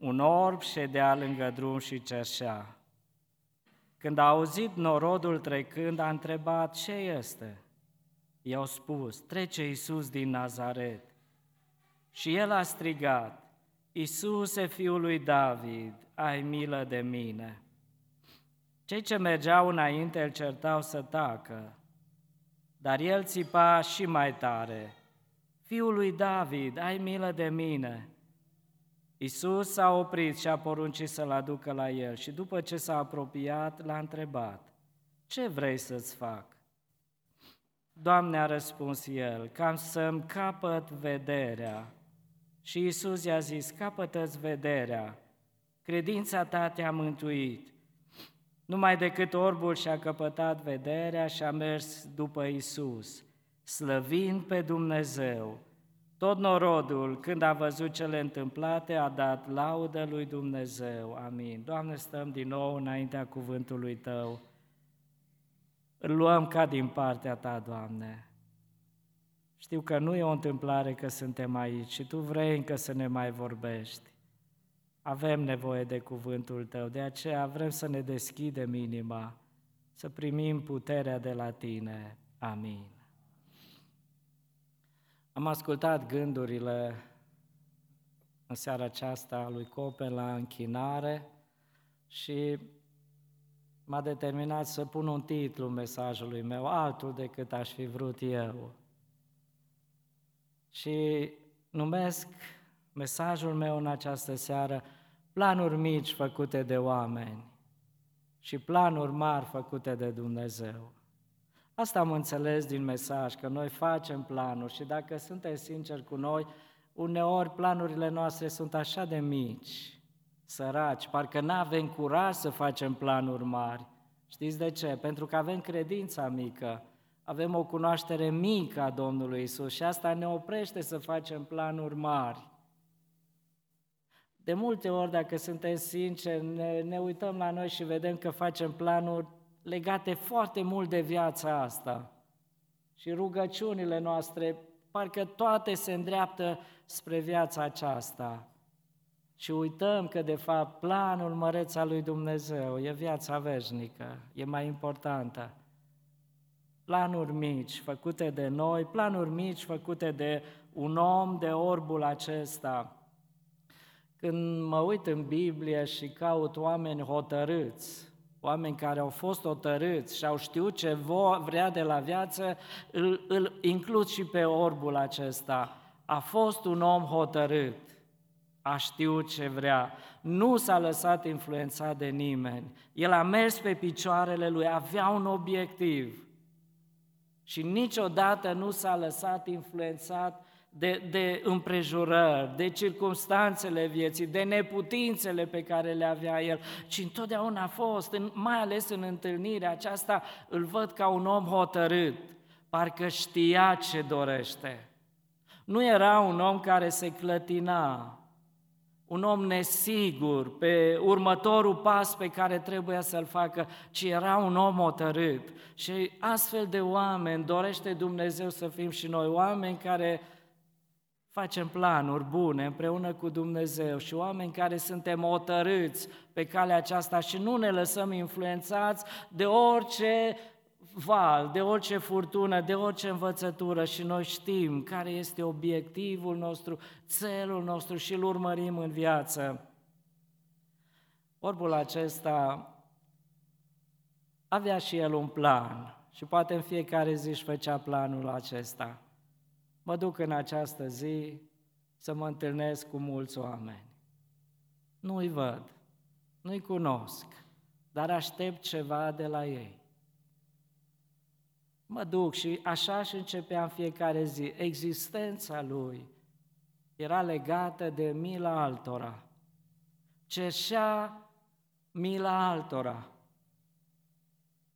Un orb ședea lângă drum și cerșea. Când a auzit norodul trecând, a întrebat ce este. I-au spus, trece Iisus din Nazaret. Și el a strigat, Iisuse, fiul lui David, ai milă de mine. Cei ce mergeau înainte îl certau să tacă, dar el țipa și mai tare, Fiul lui David, ai milă de mine. Iisus s-a oprit și a poruncit să-l aducă la el și după ce s-a apropiat, l-a întrebat, ce vrei să-ți fac? Doamne, a răspuns el, cam să-mi capăt vederea. Și Iisus i-a zis, capătă-ți vederea, credința ta te-a mântuit. Numai decât orbul și-a căpătat vederea și a mers după Isus, slăvind pe Dumnezeu. Tot norodul, când a văzut cele întâmplate, a dat laudă lui Dumnezeu. Amin. Doamne, stăm din nou înaintea cuvântului Tău. Îl luăm ca din partea Ta, Doamne. Știu că nu e o întâmplare că suntem aici și Tu vrei încă să ne mai vorbești. Avem nevoie de cuvântul Tău, de aceea vrem să ne deschidem inima, să primim puterea de la Tine. Amin. Am ascultat gândurile în seara aceasta a lui Copel la închinare și m-a determinat să pun un titlu mesajului meu, altul decât aș fi vrut eu. Și numesc mesajul meu în această seară planuri mici făcute de oameni și planuri mari făcute de Dumnezeu. Asta am înțeles din mesaj, că noi facem planuri și dacă suntem sinceri cu noi, uneori planurile noastre sunt așa de mici, săraci, parcă nu avem curaj să facem planuri mari. Știți de ce? Pentru că avem credința mică, avem o cunoaștere mică a Domnului Isus și asta ne oprește să facem planuri mari. De multe ori, dacă suntem sinceri, ne, ne uităm la noi și vedem că facem planuri legate foarte mult de viața asta. Și rugăciunile noastre, parcă toate se îndreaptă spre viața aceasta. Și uităm că, de fapt, planul măreț al lui Dumnezeu e viața veșnică, e mai importantă. Planuri mici făcute de noi, planuri mici făcute de un om de orbul acesta, când mă uit în Biblie și caut oameni hotărâți, oameni care au fost hotărâți și au știut ce vrea de la viață, îl, îl includ și pe orbul acesta. A fost un om hotărât, a știut ce vrea, nu s-a lăsat influențat de nimeni. El a mers pe picioarele lui, avea un obiectiv și niciodată nu s-a lăsat influențat de, de împrejurări, de circumstanțele vieții, de neputințele pe care le avea el, ci întotdeauna a fost, în, mai ales în întâlnirea aceasta, îl văd ca un om hotărât, parcă știa ce dorește. Nu era un om care se clătina, un om nesigur pe următorul pas pe care trebuia să-l facă, ci era un om hotărât. Și astfel de oameni dorește Dumnezeu să fim și noi, oameni care facem planuri bune împreună cu Dumnezeu și oameni care suntem otărâți pe calea aceasta și nu ne lăsăm influențați de orice val, de orice furtună, de orice învățătură și noi știm care este obiectivul nostru, țelul nostru și îl urmărim în viață. Orbul acesta avea și el un plan și poate în fiecare zi își făcea planul acesta mă duc în această zi să mă întâlnesc cu mulți oameni. Nu-i văd, nu-i cunosc, dar aștept ceva de la ei. Mă duc și așa și începeam fiecare zi. Existența lui era legată de mila altora. Cerșea mila altora.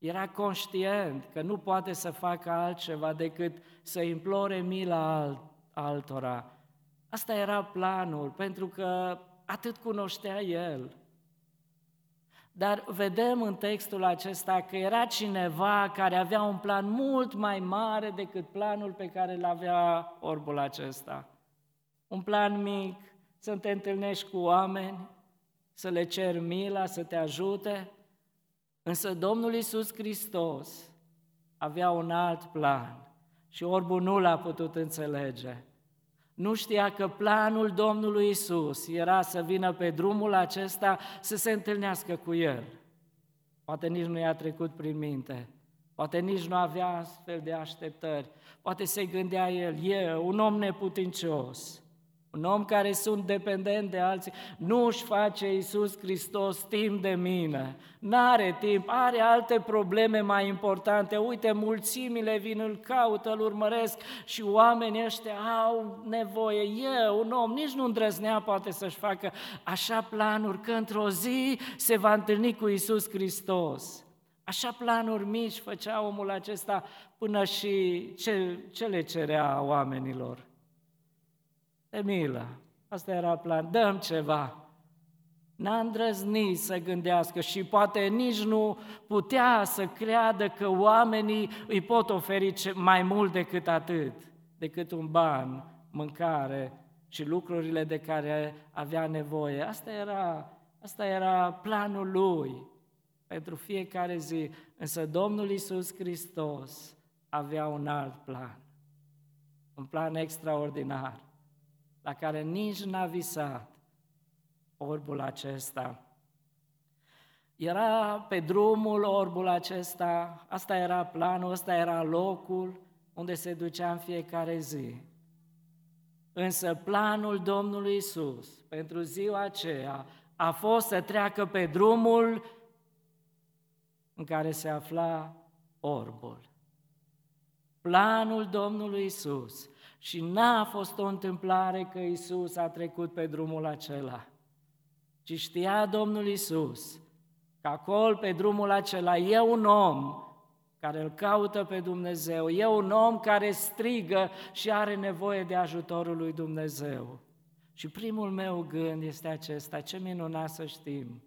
Era conștient că nu poate să facă altceva decât să implore mila altora. Asta era planul, pentru că atât cunoștea el. Dar vedem în textul acesta că era cineva care avea un plan mult mai mare decât planul pe care îl avea orbul acesta. Un plan mic, să te întâlnești cu oameni, să le cer mila, să te ajute, însă Domnul Iisus Hristos avea un alt plan și orbul nu l-a putut înțelege. Nu știa că planul Domnului Isus era să vină pe drumul acesta să se întâlnească cu El. Poate nici nu i-a trecut prin minte, poate nici nu avea astfel de așteptări, poate se gândea el, e un om neputincios, un om care sunt dependent de alții, nu își face Iisus Hristos timp de mine, n-are timp, are alte probleme mai importante. Uite, mulțimile vin, îl caută, îl urmăresc și oamenii ăștia au nevoie. E un om, nici nu îndrăznea poate să-și facă așa planuri că într-o zi se va întâlni cu Iisus Hristos. Așa planuri mici făcea omul acesta până și ce, ce le cerea oamenilor de milă. Asta era plan, dăm ceva. N-a îndrăznit să gândească și poate nici nu putea să creadă că oamenii îi pot oferi mai mult decât atât, decât un ban, mâncare și lucrurile de care avea nevoie. Asta era, asta era planul lui pentru fiecare zi. Însă Domnul Isus Hristos avea un alt plan, un plan extraordinar la care nici n-a visat orbul acesta. Era pe drumul orbul acesta, asta era planul, ăsta era locul unde se ducea în fiecare zi. Însă planul Domnului Isus pentru ziua aceea a fost să treacă pe drumul în care se afla orbul. Planul Domnului Isus și n-a fost o întâmplare că Isus a trecut pe drumul acela, ci știa Domnul Isus că acolo pe drumul acela e un om care îl caută pe Dumnezeu, e un om care strigă și are nevoie de ajutorul lui Dumnezeu. Și primul meu gând este acesta, ce minunat să știm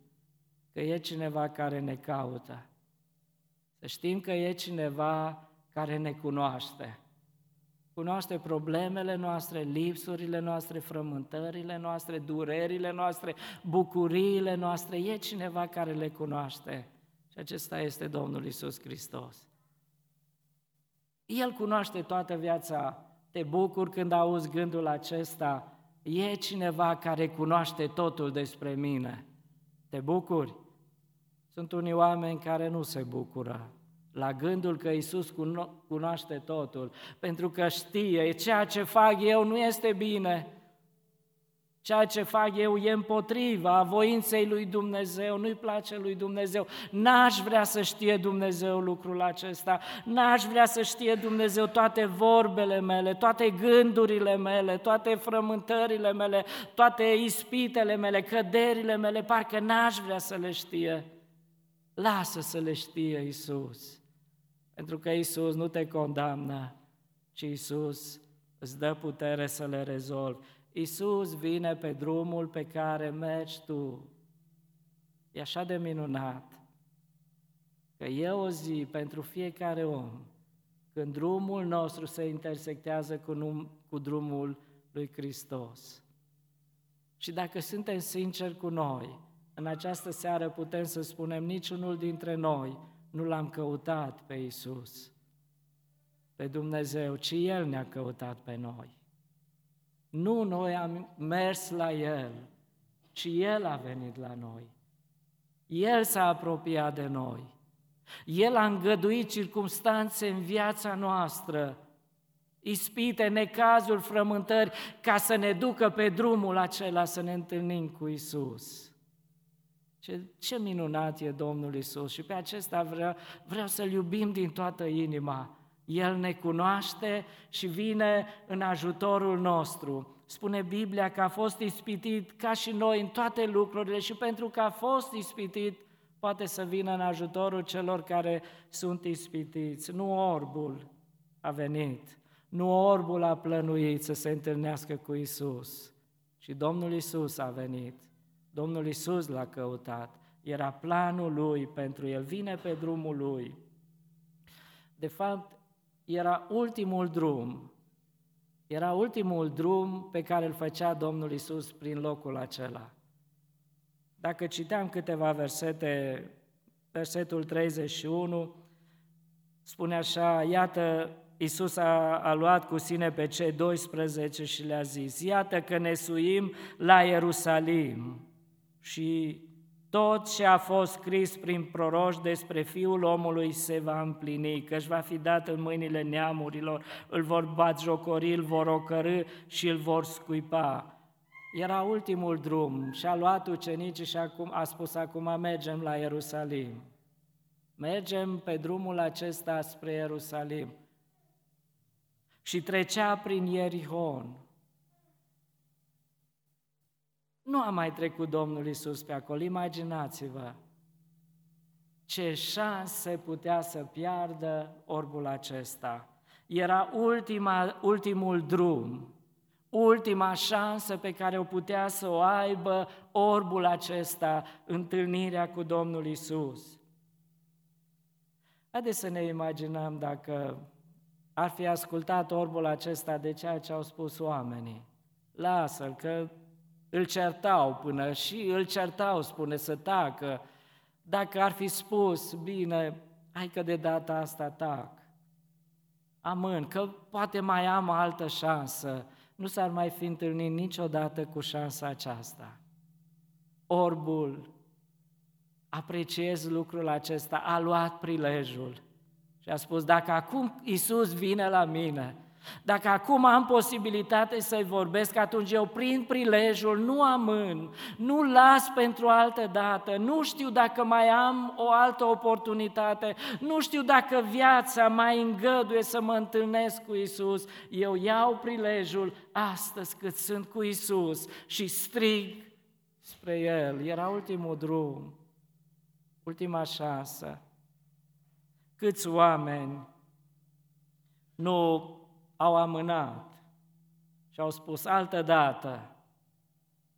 că e cineva care ne caută. Să știm că e cineva care ne cunoaște cunoaște problemele noastre, lipsurile noastre, frământările noastre, durerile noastre, bucuriile noastre. E cineva care le cunoaște. Și acesta este Domnul Isus Hristos. El cunoaște toată viața. Te bucur când auzi gândul acesta. E cineva care cunoaște totul despre mine. Te bucuri? Sunt unii oameni care nu se bucură la gândul că Isus cunoaște totul, pentru că știe, ceea ce fac eu nu este bine, ceea ce fac eu e împotriva voinței lui Dumnezeu, nu-i place lui Dumnezeu. N-aș vrea să știe Dumnezeu lucrul acesta, n-aș vrea să știe Dumnezeu toate vorbele mele, toate gândurile mele, toate frământările mele, toate ispitele mele, căderile mele, parcă n-aș vrea să le știe. Lasă să le știe Isus. Pentru că Isus nu te condamnă, ci Isus îți dă putere să le rezolvi. Isus vine pe drumul pe care mergi tu. E așa de minunat că e o zi pentru fiecare om când drumul nostru se intersectează cu, num- cu drumul lui Hristos. Și dacă suntem sinceri cu noi, în această seară putem să spunem niciunul dintre noi nu l-am căutat pe Isus, pe Dumnezeu, ci El ne-a căutat pe noi. Nu noi am mers la El, ci El a venit la noi. El s-a apropiat de noi. El a îngăduit circumstanțe în viața noastră, ispite, necazuri, frământări, ca să ne ducă pe drumul acela să ne întâlnim cu Isus. Ce, ce minunat e Domnul Isus și pe acesta vreau, vreau să-L iubim din toată inima. El ne cunoaște și vine în ajutorul nostru. Spune Biblia că a fost ispitit ca și noi în toate lucrurile și pentru că a fost ispitit, poate să vină în ajutorul celor care sunt ispitiți. Nu orbul a venit, nu orbul a plănuit să se întâlnească cu Isus, ci Domnul Isus a venit Domnul Isus l-a căutat, era planul lui pentru el, vine pe drumul lui. De fapt, era ultimul drum, era ultimul drum pe care îl făcea Domnul Isus prin locul acela. Dacă citeam câteva versete, versetul 31 spune așa, iată, Iisus a, a luat cu sine pe cei 12 și le-a zis, iată că ne suim la Ierusalim și tot ce a fost scris prin proroși despre Fiul omului se va împlini, că își va fi dat în mâinile neamurilor, îl vor batjocori, îl vor ocărâ și îl vor scuipa. Era ultimul drum și a luat ucenicii și acum, a spus, acum mergem la Ierusalim. Mergem pe drumul acesta spre Ierusalim. Și trecea prin Ierihon. Nu a mai trecut Domnul Isus pe acolo, imaginați-vă ce șanse putea să piardă orbul acesta. Era ultima, ultimul drum, ultima șansă pe care o putea să o aibă orbul acesta, întâlnirea cu Domnul Isus. Haideți să ne imaginăm dacă ar fi ascultat orbul acesta de ceea ce au spus oamenii. Lasă-l, că îl certau până și îl certau, spune, să tacă. Dacă ar fi spus, bine, hai că de data asta tac. Amân, că poate mai am altă șansă. Nu s-ar mai fi întâlnit niciodată cu șansa aceasta. Orbul, apreciez lucrul acesta, a luat prilejul și a spus, dacă acum Isus vine la mine, dacă acum am posibilitate să-i vorbesc, atunci eu prind prilejul, nu amân, nu las pentru altă dată, nu știu dacă mai am o altă oportunitate, nu știu dacă viața mai îngăduie să mă întâlnesc cu Isus. Eu iau prilejul astăzi cât sunt cu Isus și strig spre El. Era ultimul drum, ultima șansă. Câți oameni nu au amânat și au spus altă dată.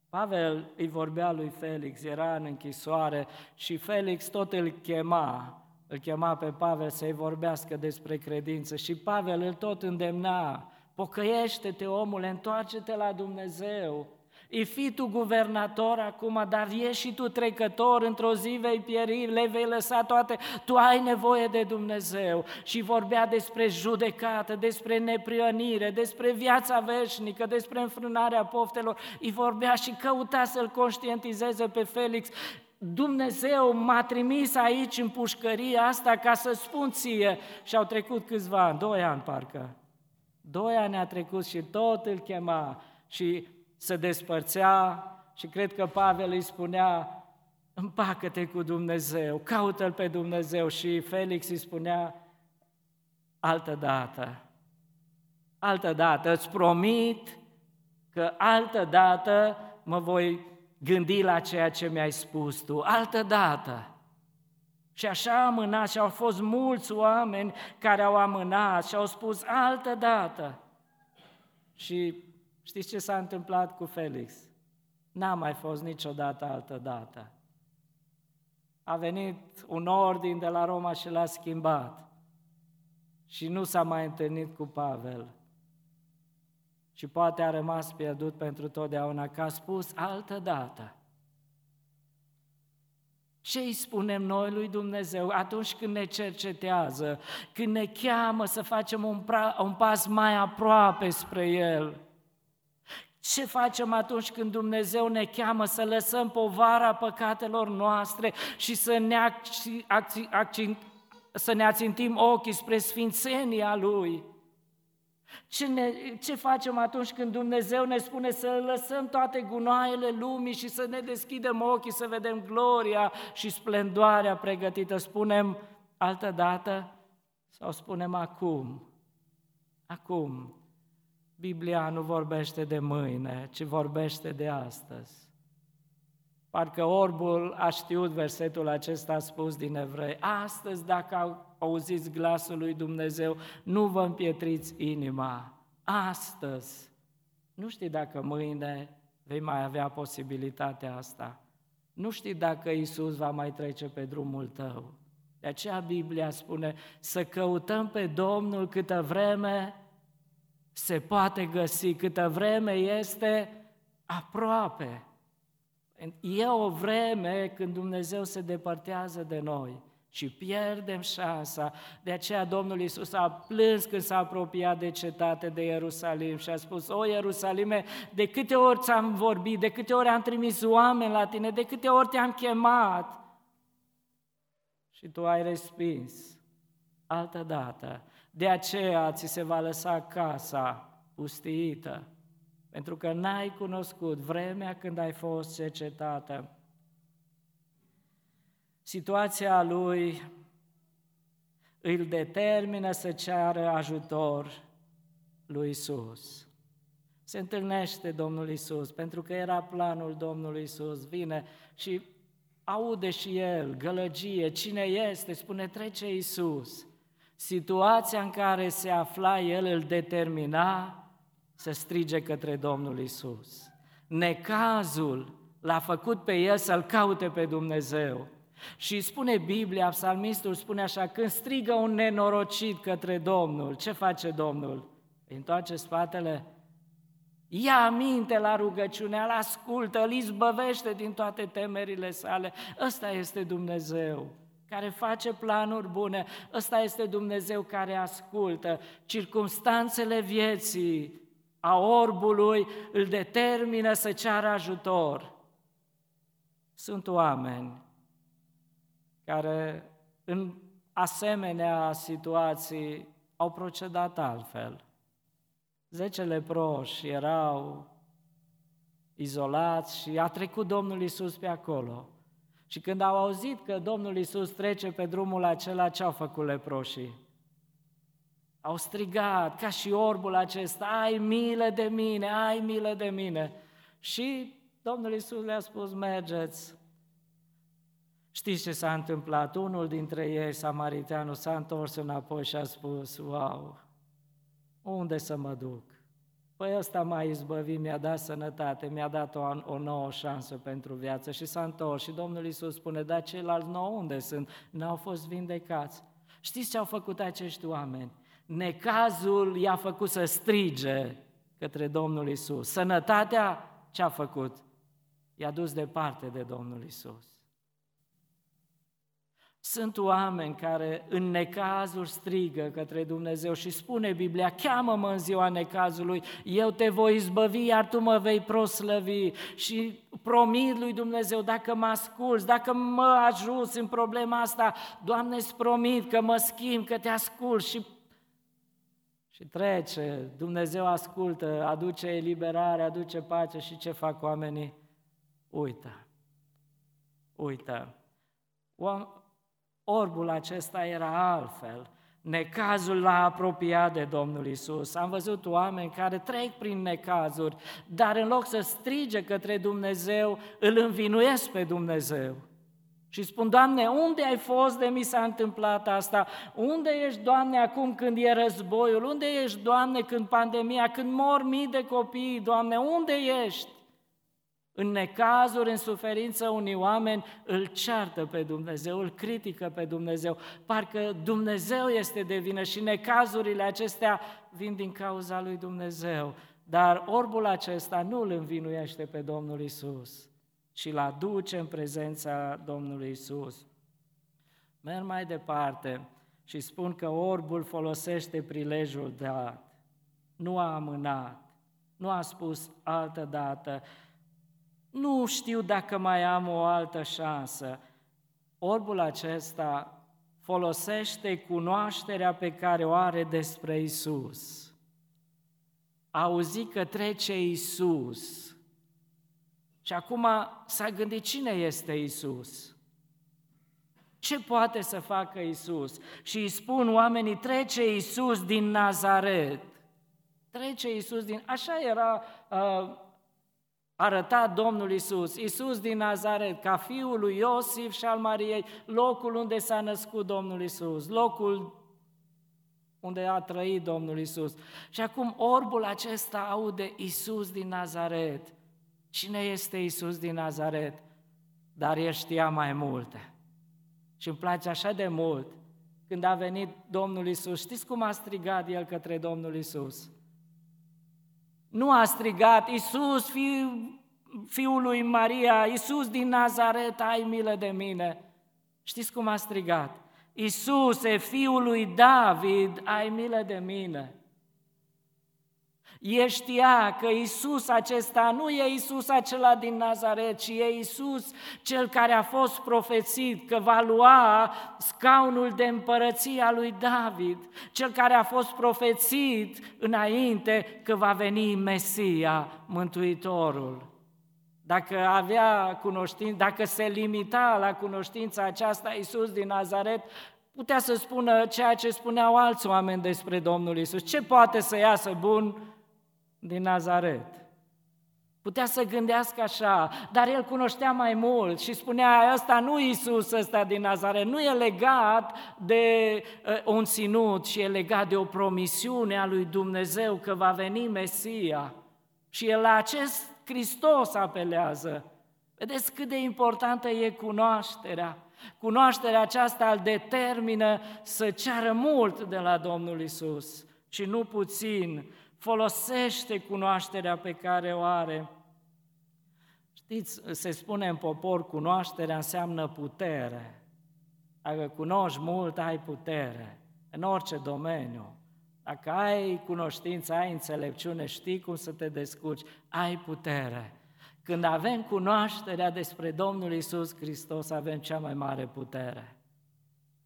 Pavel îi vorbea lui Felix, era în închisoare și Felix tot îl chema, îl chema pe Pavel să-i vorbească despre credință și Pavel îl tot îndemna, pocăiește-te omule, întoarce-te la Dumnezeu, E fi tu guvernator acum, dar ești și tu trecător, într-o zi vei pieri, le vei lăsa toate, tu ai nevoie de Dumnezeu. Și vorbea despre judecată, despre neprionire, despre viața veșnică, despre înfrânarea poftelor. Îi vorbea și căuta să-l conștientizeze pe Felix. Dumnezeu m-a trimis aici în pușcăria asta ca să spun ție. Și au trecut câțiva ani, doi ani parcă. Doi ani a trecut și tot îl chema și se despărțea și cred că Pavel îi spunea, împacă-te cu Dumnezeu, caută-L pe Dumnezeu și Felix îi spunea, altă dată, altă dată, îți promit că altă dată mă voi gândi la ceea ce mi-ai spus tu, altă dată. Și așa a amânat și au fost mulți oameni care au amânat și au spus altă dată. Și Știți ce s-a întâmplat cu Felix? N-a mai fost niciodată altă dată. A venit un ordin de la Roma și l-a schimbat. Și nu s-a mai întâlnit cu Pavel. Și poate a rămas pierdut pentru totdeauna, că a spus altă dată. Ce îi spunem noi lui Dumnezeu atunci când ne cercetează, când ne cheamă să facem un, pra, un pas mai aproape spre El? Ce facem atunci când Dumnezeu ne cheamă să lăsăm povara păcatelor noastre și să ne, acci, acci, să ne ațintim ochii spre sfințenia Lui? Ce, ne, ce facem atunci când Dumnezeu ne spune să lăsăm toate gunoaiele lumii și să ne deschidem ochii, să vedem gloria și splendoarea pregătită? Spunem altă dată sau spunem acum? Acum. Biblia nu vorbește de mâine, ci vorbește de astăzi. Parcă orbul a știut versetul acesta spus din evrei. Astăzi, dacă auziți glasul lui Dumnezeu, nu vă împietriți inima. Astăzi. Nu știi dacă mâine vei mai avea posibilitatea asta. Nu știi dacă Isus va mai trece pe drumul tău. De aceea Biblia spune să căutăm pe Domnul câtă vreme se poate găsi câtă vreme este aproape. Păi E o vreme când Dumnezeu se depărtează de noi și pierdem șansa. De aceea Domnul Iisus a plâns când s-a apropiat de cetate de Ierusalim și a spus, O Ierusalime, de câte ori ți-am vorbit, de câte ori am trimis oameni la tine, de câte ori te-am chemat și tu ai respins. Altă dată. De aceea ți se va lăsa casa pustiită, pentru că n-ai cunoscut vremea când ai fost cercetată situația lui îl determină să ceară ajutor lui Isus. Se întâlnește Domnul Isus, pentru că era planul Domnului Isus, vine și aude și el gălăgie, cine este, spune trece Isus. Situația în care se afla el îl determina să strige către Domnul Isus. Necazul l-a făcut pe el să-l caute pe Dumnezeu. Și spune Biblia, psalmistul spune așa, când strigă un nenorocit către Domnul, ce face Domnul? Îi întoarce spatele, ia aminte la rugăciune, îl ascultă, îl izbăvește din toate temerile sale. Ăsta este Dumnezeu care face planuri bune, ăsta este Dumnezeu care ascultă. Circumstanțele vieții a orbului îl determină să ceară ajutor. Sunt oameni care în asemenea situații au procedat altfel. Zece leproși erau izolați și a trecut Domnul Isus pe acolo. Și când au auzit că Domnul Isus trece pe drumul acela, ce au făcut leproșii? Au strigat, ca și orbul acesta, ai milă de mine, ai milă de mine. Și Domnul Isus le-a spus, mergeți, Știți ce s-a întâmplat? Unul dintre ei, samariteanul, s-a întors înapoi și a spus, wow, unde să mă duc? Păi ăsta m-a izbăvit, mi-a dat sănătate, mi-a dat o, o nouă șansă pentru viață și s-a întors. Și Domnul Iisus spune, dar ceilalți nouă unde sunt? N-au fost vindecați. Știți ce au făcut acești oameni? Necazul i-a făcut să strige către Domnul Isus. Sănătatea ce a făcut? I-a dus departe de Domnul Isus. Sunt oameni care în necazuri strigă către Dumnezeu și spune Biblia, cheamă-mă în ziua necazului, eu te voi izbăvi, iar tu mă vei proslăvi. Și promit lui Dumnezeu, dacă mă asculți, dacă mă ajuți în problema asta, Doamne, îți promit că mă schimb, că te ascult și și trece, Dumnezeu ascultă, aduce eliberare, aduce pace și ce fac oamenii? Uită. Uită. Orbul acesta era altfel. Necazul l-a apropiat de Domnul Isus. Am văzut oameni care trec prin necazuri, dar în loc să strige către Dumnezeu, îl învinuiesc pe Dumnezeu. Și spun, Doamne, unde ai fost de mi s-a întâmplat asta? Unde ești, Doamne, acum când e războiul? Unde ești, Doamne, când pandemia, când mor mii de copii, Doamne, unde ești? În necazuri, în suferință, unii oameni îl ceartă pe Dumnezeu, îl critică pe Dumnezeu. Parcă Dumnezeu este de vină și necazurile acestea vin din cauza lui Dumnezeu. Dar orbul acesta nu îl învinuiește pe Domnul Isus, ci îl aduce în prezența Domnului Isus. Merg mai departe și spun că orbul folosește prilejul dat, nu a amânat, nu a spus altă dată, nu știu dacă mai am o altă șansă. Orbul acesta folosește cunoașterea pe care o are despre Isus. Auzi că trece Isus. Și acum s-a gândit cine este Isus. Ce poate să facă Isus? Și îi spun oamenii, trece Isus din Nazaret. Trece Isus din... Așa era uh, arătat Domnul Isus, Isus din Nazaret, ca fiul lui Iosif și al Mariei, locul unde s-a născut Domnul Isus, locul unde a trăit Domnul Isus. Și acum orbul acesta aude Isus din Nazaret. Cine este Isus din Nazaret? Dar el știa mai multe. Și îmi place așa de mult când a venit Domnul Isus. Știți cum a strigat el către Domnul Isus? Nu a strigat, Iisus, fiu fiul lui Maria, Iisus din Nazaret, ai milă de mine. Știți cum a strigat? Iisuse, fiul lui David, ai milă de mine. El știa că Isus acesta nu e Isus acela din Nazaret, ci e Isus cel care a fost profețit că va lua scaunul de împărăție a lui David, cel care a fost profețit înainte că va veni Mesia, Mântuitorul. Dacă avea cunoștință, dacă se limita la cunoștința aceasta Isus din Nazaret, putea să spună ceea ce spuneau alți oameni despre Domnul Isus. Ce poate să iasă bun din Nazaret. Putea să gândească așa, dar el cunoștea mai mult și spunea, ăsta nu Isus ăsta din Nazaret, nu e legat de uh, un ținut, și e legat de o promisiune a lui Dumnezeu că va veni Mesia. Și el la acest Hristos apelează. Vedeți cât de importantă e cunoașterea. Cunoașterea aceasta îl determină să ceară mult de la Domnul Isus și nu puțin folosește cunoașterea pe care o are. Știți, se spune în popor, cunoașterea înseamnă putere. Dacă cunoști mult, ai putere, în orice domeniu. Dacă ai cunoștință, ai înțelepciune, știi cum să te descurci, ai putere. Când avem cunoașterea despre Domnul Isus Hristos, avem cea mai mare putere.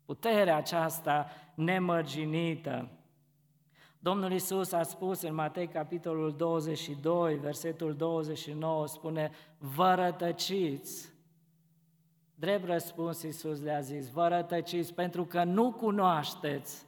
Puterea aceasta nemărginită, Domnul Isus a spus în Matei capitolul 22, versetul 29, spune, vă rătăciți. Drept răspuns Isus le-a zis, vă rătăciți pentru că nu cunoașteți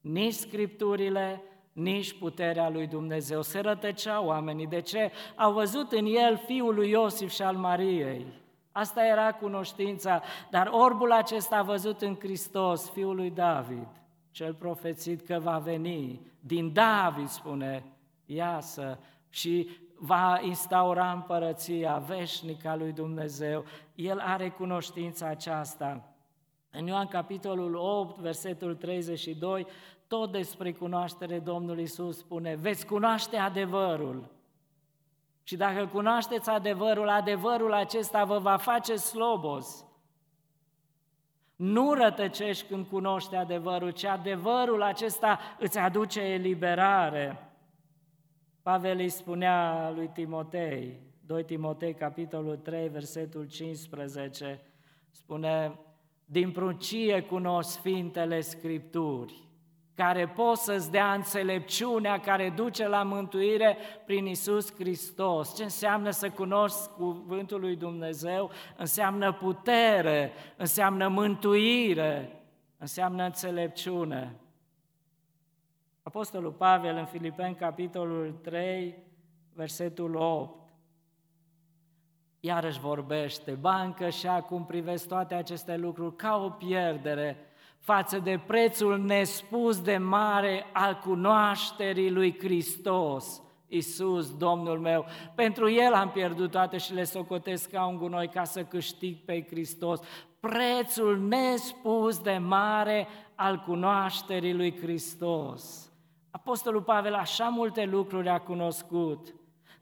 nici Scripturile, nici puterea lui Dumnezeu. Se rătăceau oamenii. De ce? Au văzut în el fiul lui Iosif și al Mariei. Asta era cunoștința, dar orbul acesta a văzut în Hristos, fiul lui David cel profețit că va veni, din David spune, iasă, și va instaura împărăția veșnică a lui Dumnezeu. El are cunoștința aceasta. În Ioan capitolul 8, versetul 32, tot despre cunoaștere Domnul Isus spune, veți cunoaște adevărul. Și dacă cunoașteți adevărul, adevărul acesta vă va face slobos. Nu rătăcești când cunoști adevărul, ci adevărul acesta îți aduce eliberare. Pavel îi spunea lui Timotei, 2 Timotei, capitolul 3, versetul 15, spune, din pruncie cunosc Sfintele Scripturi, care pot să-ți dea înțelepciunea care duce la mântuire prin Isus Hristos. Ce înseamnă să cunoști cuvântul lui Dumnezeu? Înseamnă putere, înseamnă mântuire, înseamnă înțelepciune. Apostolul Pavel în Filipeni, capitolul 3, versetul 8, iarăși vorbește, bancă și acum privesc toate aceste lucruri ca o pierdere, față de prețul nespus de mare al cunoașterii lui Hristos, Iisus, Domnul meu. Pentru El am pierdut toate și le socotesc ca un gunoi ca să câștig pe Hristos. Prețul nespus de mare al cunoașterii lui Hristos. Apostolul Pavel așa multe lucruri a cunoscut,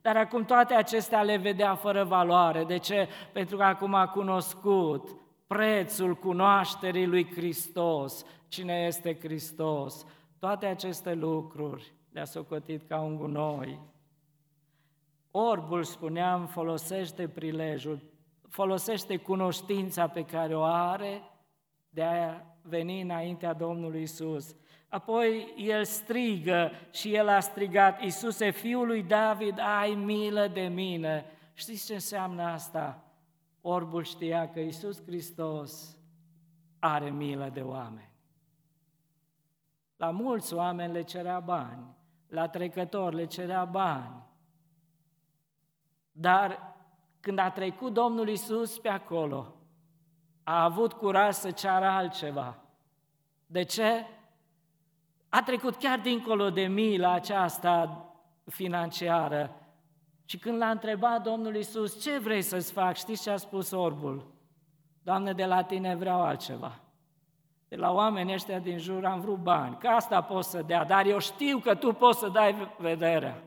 dar acum toate acestea le vedea fără valoare. De ce? Pentru că acum a cunoscut prețul cunoașterii lui Hristos, cine este Hristos. Toate aceste lucruri le-a socotit ca un gunoi. Orbul, spuneam, folosește prilejul, folosește cunoștința pe care o are de a veni înaintea Domnului Isus. Apoi el strigă și el a strigat, Iisuse, Fiul lui David, ai milă de mine. Știți ce înseamnă asta? Orbul știa că Iisus Hristos are milă de oameni. La mulți oameni le cerea bani, la trecători le cerea bani. Dar când a trecut Domnul Isus pe acolo, a avut curaj să ceară altceva. De ce? A trecut chiar dincolo de mila aceasta financiară și când l-a întrebat Domnul Isus, ce vrei să-ți fac? Știți ce a spus orbul? Doamne, de la tine vreau altceva. De la oamenii ăștia din jur am vrut bani, că asta poți să dea, dar eu știu că tu poți să dai vederea.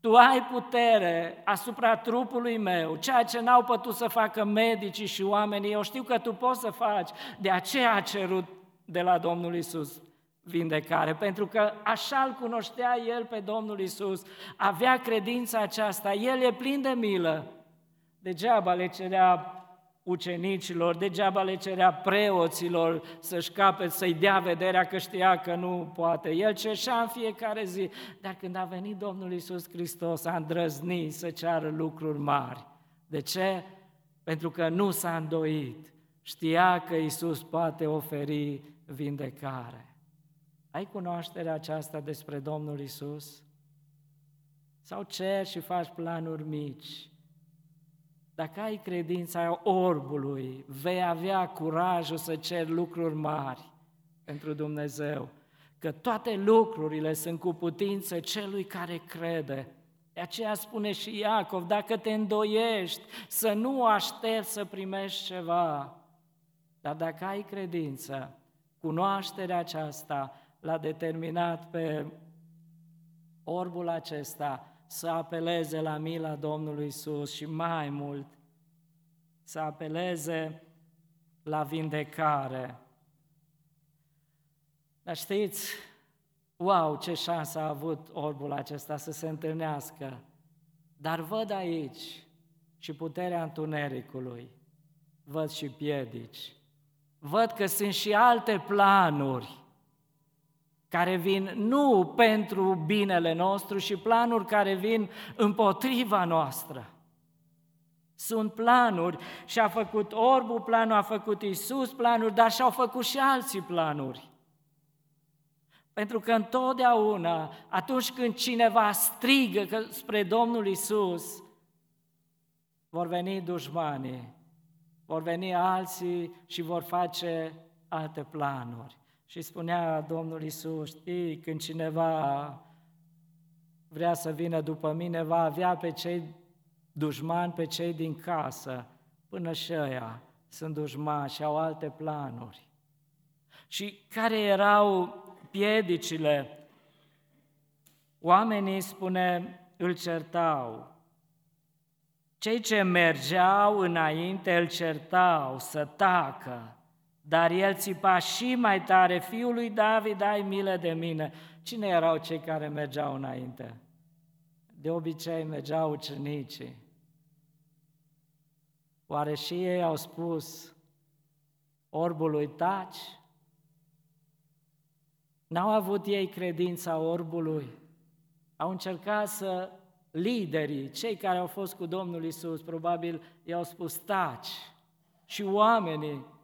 Tu ai putere asupra trupului meu, ceea ce n-au putut să facă medicii și oamenii, eu știu că Tu poți să faci, de aceea a cerut de la Domnul Isus vindecare, pentru că așa îl cunoștea el pe Domnul Isus, avea credința aceasta, el e plin de milă. Degeaba le cerea ucenicilor, degeaba le cerea preoților să-și capet, să-i dea vederea că știa că nu poate. El cerșea în fiecare zi, dar când a venit Domnul Isus Hristos, a îndrăznit să ceară lucruri mari. De ce? Pentru că nu s-a îndoit. Știa că Isus poate oferi vindecare. Ai cunoașterea aceasta despre Domnul Isus? Sau cer și faci planuri mici? Dacă ai credința orbului, vei avea curajul să ceri lucruri mari pentru Dumnezeu, că toate lucrurile sunt cu putință celui care crede. De aceea spune și Iacov, dacă te îndoiești, să nu aștepți să primești ceva, dar dacă ai credință, cunoașterea aceasta l-a determinat pe orbul acesta să apeleze la mila Domnului Isus și mai mult să apeleze la vindecare. Dar știți, wow, ce șansă a avut orbul acesta să se întâlnească. Dar văd aici și puterea întunericului, văd și piedici, văd că sunt și alte planuri care vin nu pentru binele nostru și planuri care vin împotriva noastră. Sunt planuri și a făcut orbul planul, a făcut Isus planuri, dar și-au făcut și alții planuri. Pentru că întotdeauna, atunci când cineva strigă spre Domnul Isus, vor veni dușmanii, vor veni alții și vor face alte planuri. Și spunea Domnul Isus, știi, când cineva vrea să vină după mine, va avea pe cei dușmani, pe cei din casă, până și ăia sunt dușmani și au alte planuri. Și care erau piedicile? Oamenii, spune, îl certau. Cei ce mergeau înainte îl certau să tacă, dar el țipa și mai tare, fiul lui David, ai milă de mine. Cine erau cei care mergeau înainte? De obicei mergeau ucenicii. Oare și ei au spus orbului taci? N-au avut ei credința orbului. Au încercat să liderii, cei care au fost cu Domnul Isus, probabil i-au spus taci. Și oamenii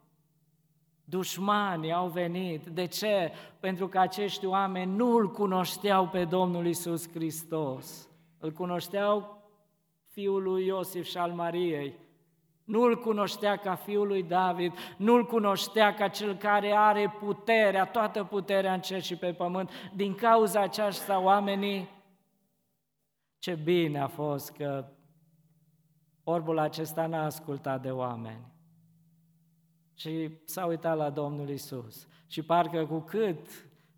Dușmanii au venit. De ce? Pentru că acești oameni nu îl cunoșteau pe Domnul Isus Hristos. Îl cunoșteau fiul lui Iosif și al Mariei. Nu îl cunoștea ca fiul lui David, nu îl cunoștea ca cel care are puterea, toată puterea în cer și pe pământ. Din cauza aceasta, oamenii, ce bine a fost că orbul acesta n-a ascultat de oameni și s-a uitat la Domnul Isus. Și parcă cu cât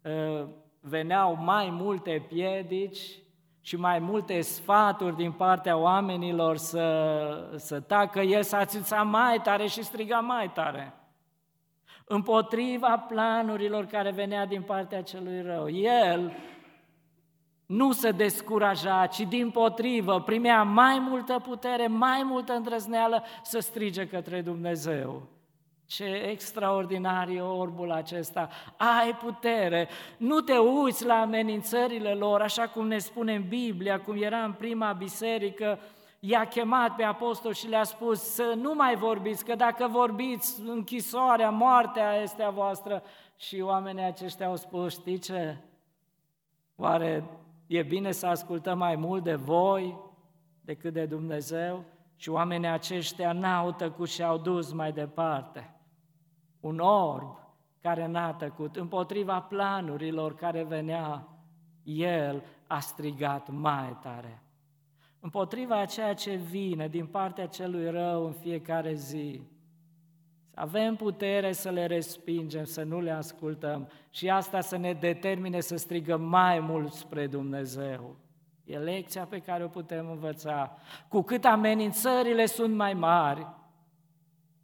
uh, veneau mai multe piedici și mai multe sfaturi din partea oamenilor să, să tacă, el s-a țințat mai tare și striga mai tare. Împotriva planurilor care venea din partea celui rău. El nu se descuraja, ci din potrivă primea mai multă putere, mai multă îndrăzneală să strige către Dumnezeu. Ce extraordinar e orbul acesta! Ai putere! Nu te uiți la amenințările lor, așa cum ne spune în Biblia, cum era în prima biserică, i-a chemat pe apostol și le-a spus să nu mai vorbiți, că dacă vorbiți, închisoarea, moartea este a voastră. Și oamenii aceștia au spus, știi ce? Oare e bine să ascultăm mai mult de voi decât de Dumnezeu? Și oamenii aceștia n-au tăcut și au dus mai departe un orb care n-a tăcut, împotriva planurilor care venea, el a strigat mai tare. Împotriva a ceea ce vine din partea celui rău în fiecare zi, să avem putere să le respingem, să nu le ascultăm și asta să ne determine să strigăm mai mult spre Dumnezeu. E lecția pe care o putem învăța. Cu cât amenințările sunt mai mari,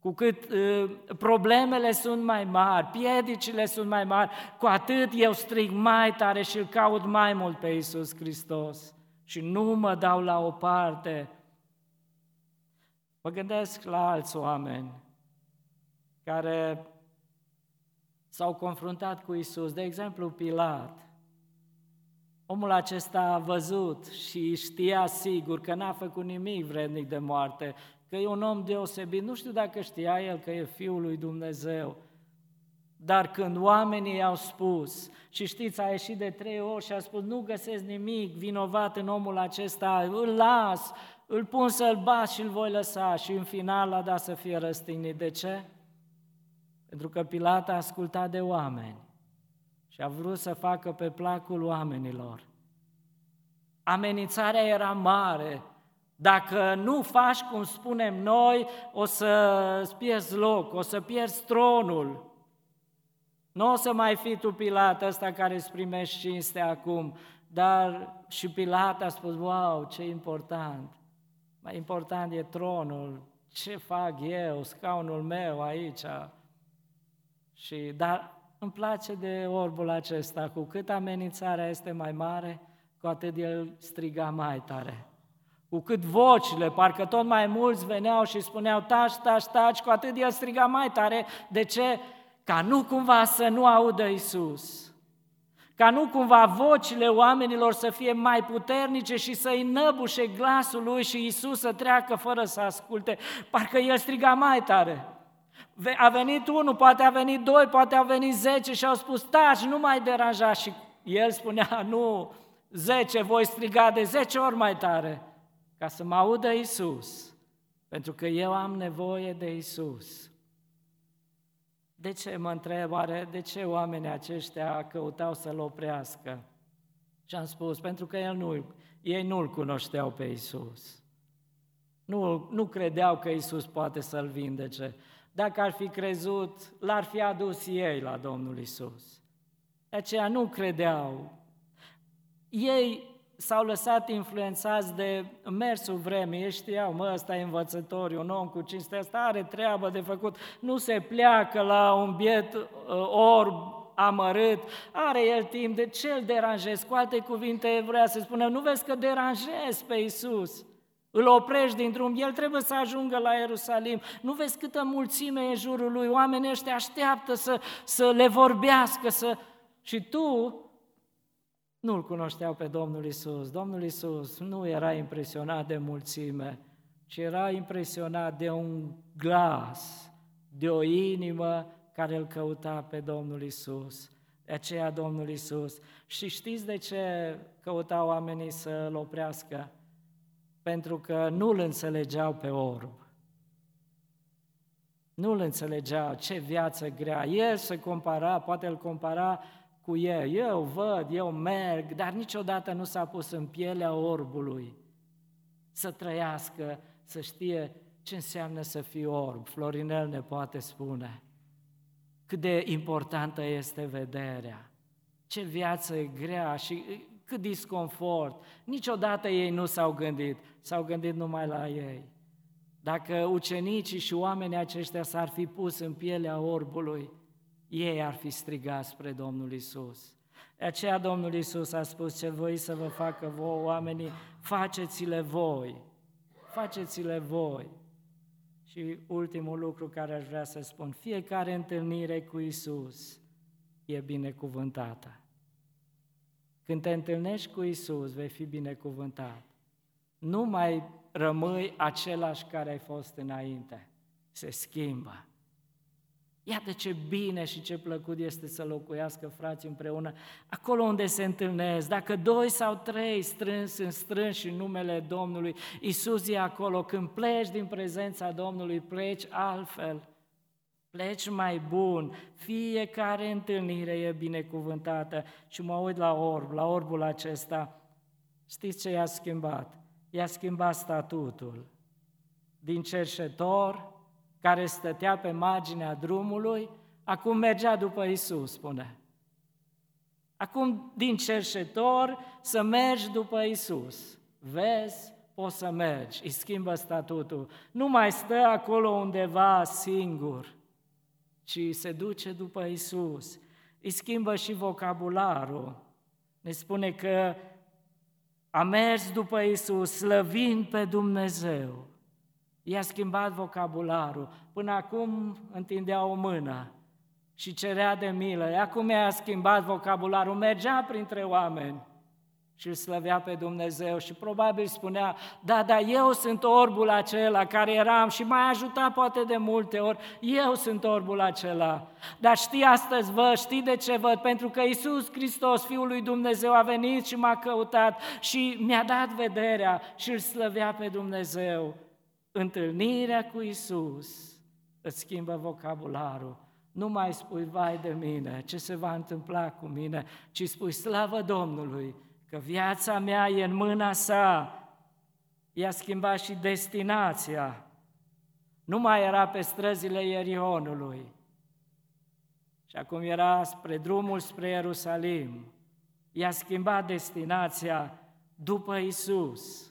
cu cât uh, problemele sunt mai mari, piedicile sunt mai mari, cu atât eu strig mai tare și îl caut mai mult pe Iisus Hristos și nu mă dau la o parte. Mă gândesc la alți oameni care s-au confruntat cu Isus, de exemplu Pilat. Omul acesta a văzut și știa sigur că n-a făcut nimic vrednic de moarte, că e un om deosebit. Nu știu dacă știa el că e Fiul lui Dumnezeu, dar când oamenii i-au spus, și știți, a ieșit de trei ori și a spus, nu găsesc nimic vinovat în omul acesta, îl las, îl pun să-l bat și îl voi lăsa. Și în final l-a dat să fie răstignit. De ce? Pentru că Pilat a ascultat de oameni și a vrut să facă pe placul oamenilor. Amenințarea era mare. Dacă nu faci cum spunem noi, o să pierzi loc, o să pierzi tronul. Nu o să mai fi tu Pilat ăsta care îți primești cinste acum, dar și Pilat a spus, wow, ce important. Mai important e tronul, ce fac eu, scaunul meu aici. Și, dar îmi place de orbul acesta, cu cât amenințarea este mai mare, cu atât el striga mai tare. Cu cât vocile, parcă tot mai mulți veneau și spuneau taci, taci, taci, cu atât el striga mai tare. De ce? Ca nu cumva să nu audă Isus. Ca nu cumva vocile oamenilor să fie mai puternice și să-i năbușe glasul lui și Isus să treacă fără să asculte. Parcă el striga mai tare. A venit unul, poate a venit doi, poate a venit zece și au spus, taci, nu mai deranja. Și el spunea, nu, zece, voi striga de zece ori mai tare, ca să mă audă Isus, pentru că eu am nevoie de Isus. De ce, mă întreb, oare, de ce oamenii aceștia căutau să-L oprească? Și am spus, pentru că el nu, ei nu-L cunoșteau pe Isus. Nu, nu credeau că Isus poate să-L vindece. Dacă ar fi crezut, l-ar fi adus ei la Domnul Isus. De aceea nu credeau. Ei s-au lăsat influențați de mersul vremii, ei știau, mă, ăsta e învățător, un om cu cinste, asta are treabă de făcut, nu se pleacă la un biet uh, orb amărât, are el timp, de ce îl deranjezi? Cu alte cuvinte vrea să spună, nu vezi că deranjezi pe Isus? Îl oprești din drum, el trebuie să ajungă la Ierusalim. Nu vezi câtă mulțime e în jurul lui, oamenii ăștia așteaptă să, să le vorbească, să... și tu nu-L cunoșteau pe Domnul Isus. Domnul Isus nu era impresionat de mulțime, ci era impresionat de un glas, de o inimă care îl căuta pe Domnul Isus. De aceea Domnul Isus. Și știți de ce căutau oamenii să-L oprească? pentru că nu îl înțelegeau pe orb. Nu îl înțelegeau, ce viață grea. El se compara, poate îl compara cu el. Eu văd, eu merg, dar niciodată nu s-a pus în pielea orbului să trăiască, să știe ce înseamnă să fii orb. Florinel ne poate spune cât de importantă este vederea, ce viață e grea și cât disconfort. Niciodată ei nu s-au gândit, s-au gândit numai la ei. Dacă ucenicii și oamenii aceștia s-ar fi pus în pielea orbului, ei ar fi strigat spre Domnul Isus. De aceea Domnul Isus a spus ce voi să vă facă voi, oamenii, faceți-le voi, faceți-le voi. Și ultimul lucru care aș vrea să spun, fiecare întâlnire cu Isus e binecuvântată. Când te întâlnești cu Isus, vei fi binecuvântat. Nu mai rămâi același care ai fost înainte. Se schimbă. Iată ce bine și ce plăcut este să locuiască frații împreună, acolo unde se întâlnesc. Dacă doi sau trei strâns în strâns în numele Domnului, Isus e acolo. Când pleci din prezența Domnului, pleci altfel pleci mai bun, fiecare întâlnire e binecuvântată. Și mă uit la orb, la orbul acesta, știți ce i-a schimbat? I-a schimbat statutul. Din cerșetor, care stătea pe marginea drumului, acum mergea după Isus, spune. Acum, din cerșetor, să mergi după Isus. Vezi, poți să mergi, îi schimbă statutul. Nu mai stă acolo undeva singur, ci se duce după Isus. Îi schimbă și vocabularul. Ne spune că a mers după Isus, slăvind pe Dumnezeu. I-a schimbat vocabularul. Până acum întindea o mână și cerea de milă. Acum i-a schimbat vocabularul, mergea printre oameni și îl slăvea pe Dumnezeu și probabil spunea, da, da, eu sunt orbul acela care eram și m-ai ajutat poate de multe ori, eu sunt orbul acela. Dar știi, astăzi văd, știi de ce văd? Pentru că Isus Hristos, Fiul lui Dumnezeu, a venit și m-a căutat și mi-a dat vederea și îl slăvea pe Dumnezeu. Întâlnirea cu Isus îți schimbă vocabularul. Nu mai spui, vai de mine, ce se va întâmpla cu mine, ci spui, slavă Domnului, că viața mea e în mâna sa, i-a schimbat și destinația. Nu mai era pe străzile Ierionului, și acum era spre drumul spre Ierusalim. I-a schimbat destinația după Isus.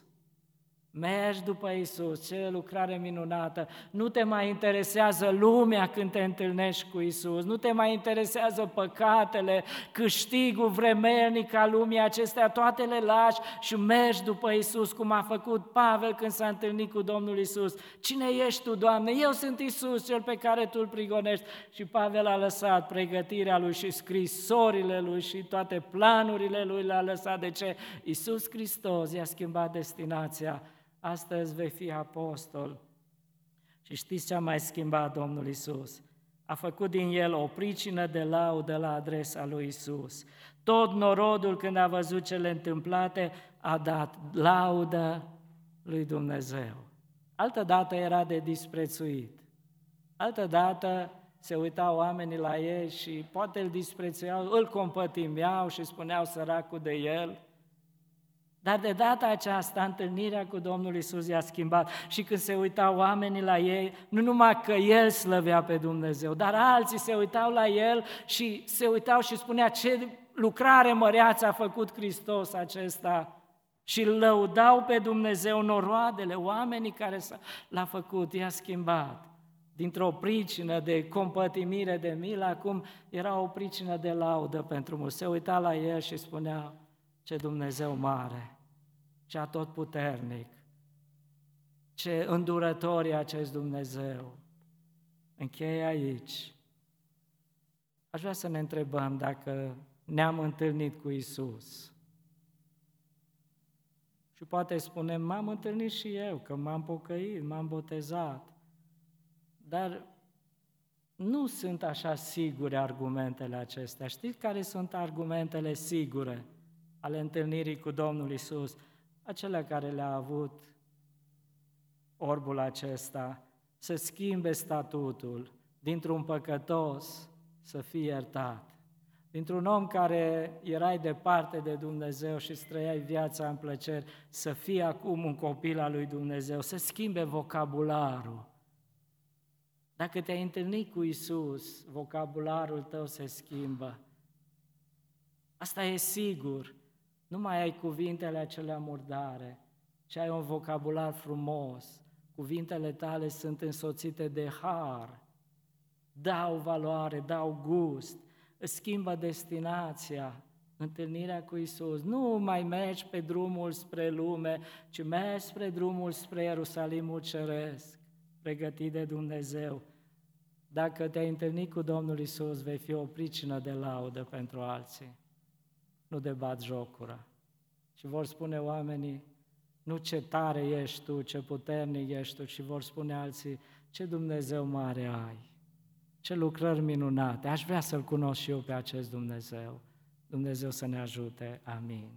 Mergi după Isus, ce lucrare minunată. Nu te mai interesează lumea când te întâlnești cu Isus, nu te mai interesează păcatele, câștigul vremelnic al lumii acestea, toate le lași și mergi după Isus, cum a făcut Pavel când s-a întâlnit cu Domnul Isus. Cine ești tu, Doamne? Eu sunt Isus, cel pe care tu îl prigonești. Și Pavel a lăsat pregătirea lui și scrisorile lui și toate planurile lui le-a lăsat. De ce? Isus Hristos i-a schimbat destinația astăzi vei fi apostol. Și știți ce a mai schimbat Domnul Isus? A făcut din el o pricină de laudă la adresa lui Isus. Tot norodul, când a văzut cele întâmplate, a dat laudă lui Dumnezeu. Altă dată era de disprețuit. Altă dată se uitau oamenii la ei și poate îl disprețuiau, îl compătimeau și spuneau săracul de el – dar de data aceasta, întâlnirea cu Domnul Isus i-a schimbat și când se uitau oamenii la ei, nu numai că El slăvea pe Dumnezeu, dar alții se uitau la El și se uitau și spunea ce lucrare măreață a făcut Hristos acesta și îl lăudau pe Dumnezeu noroadele, oamenii care l-a făcut, i-a schimbat. Dintr-o pricină de compătimire, de milă, acum era o pricină de laudă pentru mulți. Se uita la el și spunea, ce Dumnezeu mare, ce atotputernic, ce îndurător e acest Dumnezeu. Încheie aici. Aș vrea să ne întrebăm dacă ne-am întâlnit cu Isus. Și poate spunem, m-am întâlnit și eu, că m-am pocăit, m-am botezat. Dar nu sunt așa sigure argumentele acestea. Știți care sunt argumentele sigure? Ale întâlnirii cu Domnul Isus, acelea care le-a avut orbul acesta, să schimbe statutul dintr-un păcătos să fie iertat. Dintr-un om care erai departe de Dumnezeu și străiai viața în plăceri, să fie acum un copil al lui Dumnezeu, să schimbe vocabularul. Dacă te-ai întâlnit cu Isus, vocabularul tău se schimbă. Asta e sigur. Nu mai ai cuvintele acelea murdare, ci ai un vocabular frumos. Cuvintele tale sunt însoțite de har, dau valoare, dau gust, îți schimbă destinația, întâlnirea cu Isus. Nu mai mergi pe drumul spre lume, ci mergi spre drumul spre Ierusalimul Ceresc, pregătit de Dumnezeu. Dacă te-ai întâlnit cu Domnul Isus, vei fi o pricină de laudă pentru alții nu de bat jocura. Și vor spune oamenii, nu ce tare ești tu, ce puternic ești tu, ci vor spune alții, ce Dumnezeu mare ai, ce lucrări minunate, aș vrea să-L cunosc și eu pe acest Dumnezeu. Dumnezeu să ne ajute. Amin.